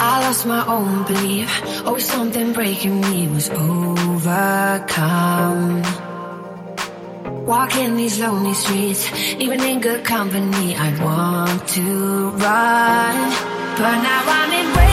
I lost my own belief. Oh, something breaking me was overcome. Walking these lonely streets, even in good company, I want to run. But now I'm embracing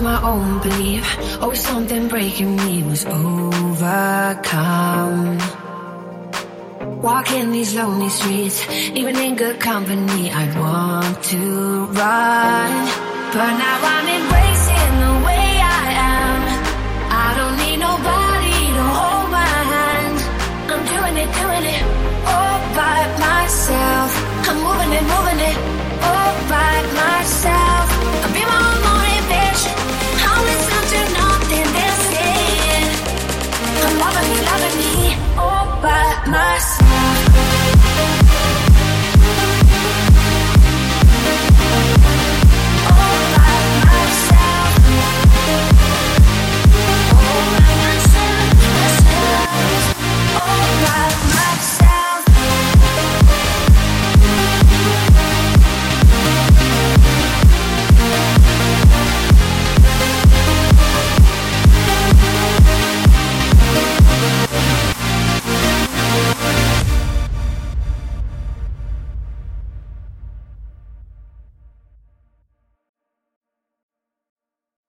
My own belief. Oh, something breaking me was overcome. Walking these lonely streets, even in good company, I want to run. But now I'm embracing.